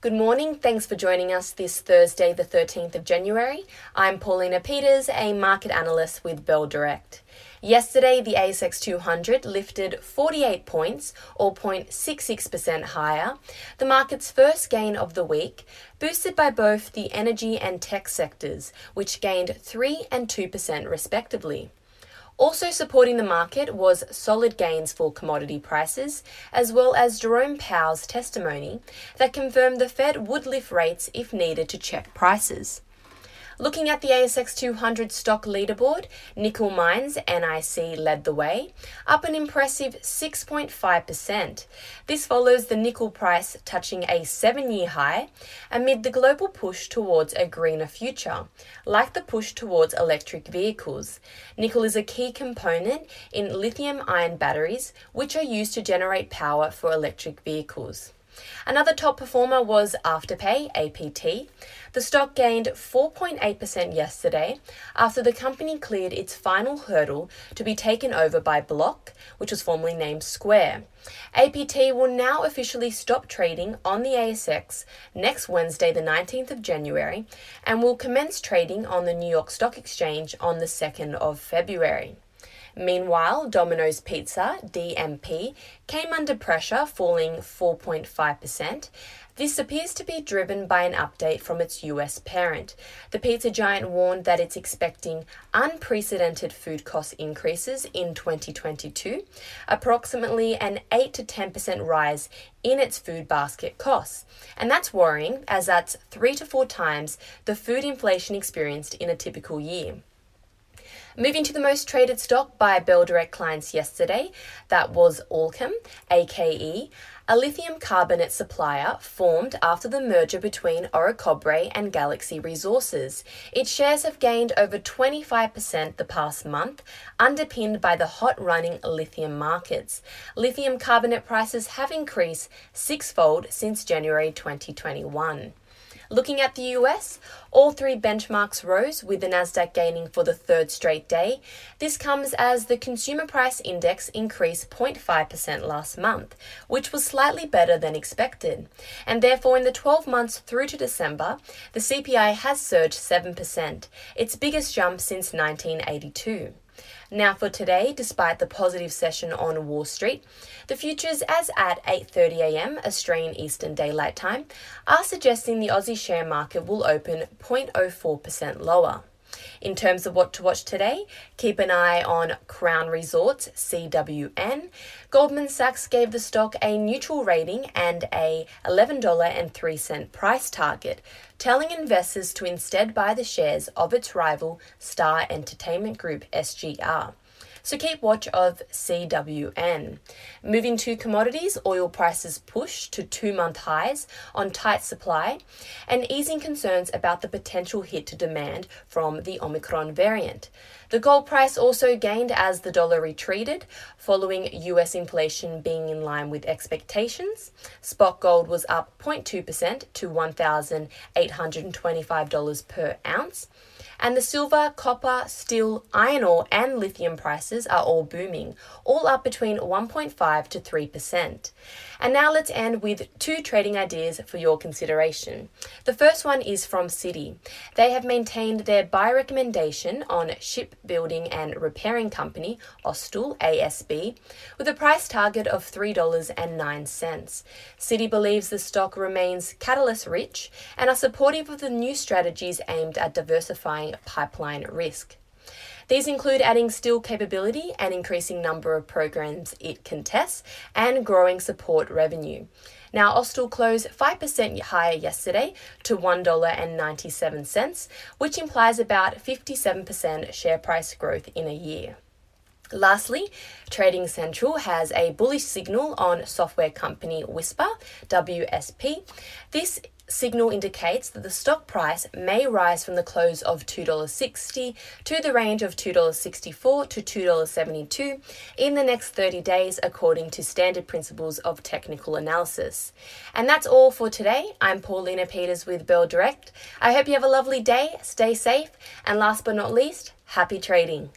Good morning. Thanks for joining us this Thursday, the 13th of January. I'm Paulina Peters, a market analyst with Bell Direct. Yesterday, the ASX 200 lifted 48 points, or 0.66% higher, the market's first gain of the week, boosted by both the energy and tech sectors, which gained 3 and 2% respectively. Also supporting the market was solid gains for commodity prices, as well as Jerome Powell's testimony that confirmed the Fed would lift rates if needed to check prices. Looking at the ASX 200 stock leaderboard, Nickel Mines NIC led the way, up an impressive 6.5%. This follows the nickel price touching a seven year high amid the global push towards a greener future, like the push towards electric vehicles. Nickel is a key component in lithium ion batteries, which are used to generate power for electric vehicles. Another top performer was Afterpay, APT. The stock gained 4.8% yesterday after the company cleared its final hurdle to be taken over by Block, which was formerly named Square. APT will now officially stop trading on the ASX next Wednesday, the 19th of January, and will commence trading on the New York Stock Exchange on the 2nd of February. Meanwhile, Domino's Pizza, DMP, came under pressure, falling 4.5%. This appears to be driven by an update from its US parent. The pizza giant warned that it's expecting unprecedented food cost increases in 2022, approximately an 8 to 10% rise in its food basket costs. And that's worrying, as that's three to four times the food inflation experienced in a typical year. Moving to the most traded stock by Bell Direct clients yesterday, that was Allkem, AKE, a lithium carbonate supplier formed after the merger between Orocobre and Galaxy Resources. Its shares have gained over 25% the past month, underpinned by the hot running lithium markets. Lithium carbonate prices have increased sixfold since January 2021. Looking at the US, all three benchmarks rose, with the Nasdaq gaining for the third straight day. This comes as the consumer price index increased 0.5% last month, which was slightly better than expected. And therefore, in the 12 months through to December, the CPI has surged 7%, its biggest jump since 1982. Now for today, despite the positive session on Wall Street, the futures as at 8:30 a.m. Australian Eastern Daylight Time are suggesting the Aussie share market will open 0.04% lower. In terms of what to watch today, keep an eye on Crown Resorts CWN. Goldman Sachs gave the stock a neutral rating and a $11.03 price target, telling investors to instead buy the shares of its rival Star Entertainment Group SGR so keep watch of CWN. Moving to commodities, oil prices push to two month highs on tight supply and easing concerns about the potential hit to demand from the Omicron variant. The gold price also gained as the dollar retreated, following US inflation being in line with expectations. Spot gold was up 0.2% to $1,825 per ounce. And the silver, copper, steel, iron ore, and lithium prices are all booming, all up between 1.5 to 3%. And now let's end with two trading ideas for your consideration. The first one is from Citi. They have maintained their buy recommendation on shipbuilding and repairing company, Austal ASB, with a price target of $3.09. Citi believes the stock remains catalyst rich and are supportive of the new strategies aimed at diversifying pipeline risk. These include adding steel capability and increasing number of programs it can test and growing support revenue. Now, Austal closed 5% higher yesterday to $1.97, which implies about 57% share price growth in a year. Lastly, Trading Central has a bullish signal on software company Whispir, WSP. This signal indicates that the stock price may rise from the close of $2.60 to the range of $2.64 to $2.72 in the next 30 days, according to standard principles of technical analysis. And that's all for today. I'm Paulina Peters with Bell Direct. I hope you have a lovely day, stay safe, and last but not least, happy trading.